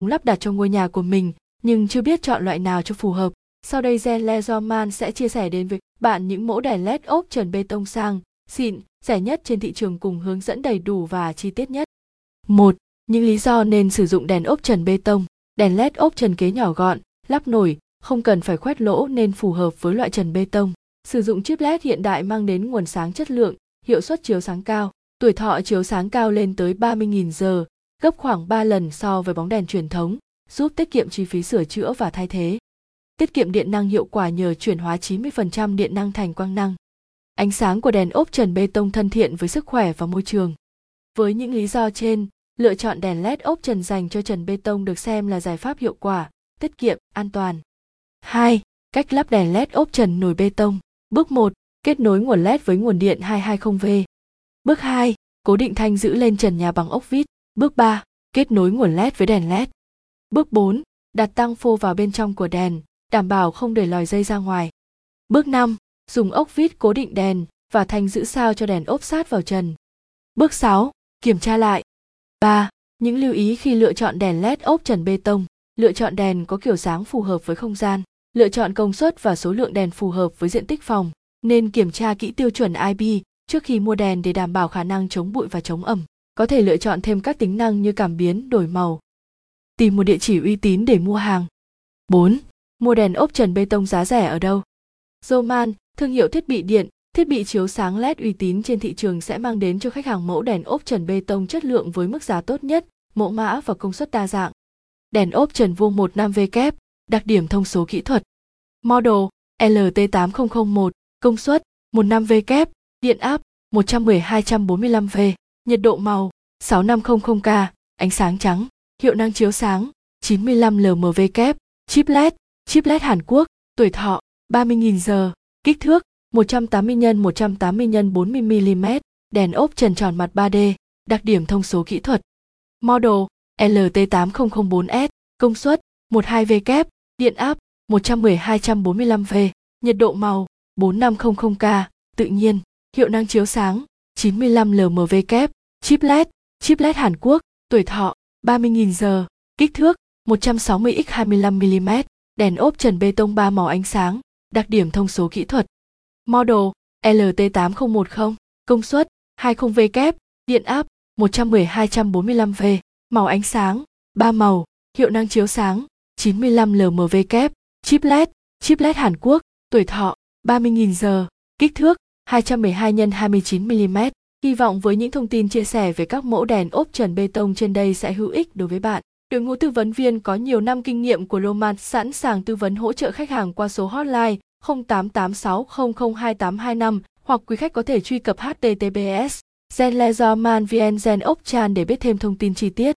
lắp đặt cho ngôi nhà của mình nhưng chưa biết chọn loại nào cho phù hợp. Sau đây Zen Lezoman sẽ chia sẻ đến với bạn những mẫu đèn LED ốp trần bê tông sang, xịn, rẻ nhất trên thị trường cùng hướng dẫn đầy đủ và chi tiết nhất. 1. Những lý do nên sử dụng đèn ốp trần bê tông. Đèn LED ốp trần kế nhỏ gọn, lắp nổi, không cần phải khoét lỗ nên phù hợp với loại trần bê tông. Sử dụng chip LED hiện đại mang đến nguồn sáng chất lượng, hiệu suất chiếu sáng cao. Tuổi thọ chiếu sáng cao lên tới 30.000 giờ, gấp khoảng 3 lần so với bóng đèn truyền thống, giúp tiết kiệm chi phí sửa chữa và thay thế. Tiết kiệm điện năng hiệu quả nhờ chuyển hóa 90% điện năng thành quang năng. Ánh sáng của đèn ốp trần bê tông thân thiện với sức khỏe và môi trường. Với những lý do trên, lựa chọn đèn LED ốp trần dành cho trần bê tông được xem là giải pháp hiệu quả, tiết kiệm, an toàn. 2. Cách lắp đèn LED ốp trần nồi bê tông. Bước 1. Kết nối nguồn LED với nguồn điện 220V. Bước 2. Cố định thanh giữ lên trần nhà bằng ốc vít. Bước 3. Kết nối nguồn LED với đèn LED. Bước 4. Đặt tăng phô vào bên trong của đèn, đảm bảo không để lòi dây ra ngoài. Bước 5. Dùng ốc vít cố định đèn và thanh giữ sao cho đèn ốp sát vào trần. Bước 6. Kiểm tra lại. 3. Những lưu ý khi lựa chọn đèn LED ốp trần bê tông. Lựa chọn đèn có kiểu dáng phù hợp với không gian. Lựa chọn công suất và số lượng đèn phù hợp với diện tích phòng. Nên kiểm tra kỹ tiêu chuẩn IB trước khi mua đèn để đảm bảo khả năng chống bụi và chống ẩm. Có thể lựa chọn thêm các tính năng như cảm biến, đổi màu. Tìm một địa chỉ uy tín để mua hàng. 4. Mua đèn ốp trần bê tông giá rẻ ở đâu? Zoman, thương hiệu thiết bị điện, thiết bị chiếu sáng LED uy tín trên thị trường sẽ mang đến cho khách hàng mẫu đèn ốp trần bê tông chất lượng với mức giá tốt nhất, mẫu mã và công suất đa dạng. Đèn ốp trần vuông 15V kép, đặc điểm thông số kỹ thuật. Model LT8001, công suất 15V kép, điện áp 110-245V, nhiệt độ màu 6500K, ánh sáng trắng, hiệu năng chiếu sáng 95 LMV kép, chip LED, chip LED Hàn Quốc, tuổi thọ 30.000 giờ, kích thước 180 x 180 x 40 mm, đèn ốp trần tròn mặt 3D, đặc điểm thông số kỹ thuật. Model LT8004S, công suất 12V kép, điện áp 110-245V, nhiệt độ màu 4500K, tự nhiên, hiệu năng chiếu sáng 95 LMV kép, chip LED, chip LED Hàn Quốc, tuổi thọ 30.000 giờ, kích thước 160 x 25 mm, đèn ốp trần bê tông 3 màu ánh sáng, đặc điểm thông số kỹ thuật. Model LT8010, công suất 20V kép, điện áp 110-245V, màu ánh sáng, 3 màu, hiệu năng chiếu sáng, 95 LMV kép, chip LED, chip LED Hàn Quốc, tuổi thọ 30.000 giờ, kích thước 212 x 29 mm. Hy vọng với những thông tin chia sẻ về các mẫu đèn ốp trần bê tông trên đây sẽ hữu ích đối với bạn. Đội ngũ tư vấn viên có nhiều năm kinh nghiệm của Roman sẵn sàng tư vấn hỗ trợ khách hàng qua số hotline 0886002825 hoặc quý khách có thể truy cập https zenlezorman vn zen ốc chan để biết thêm thông tin chi tiết.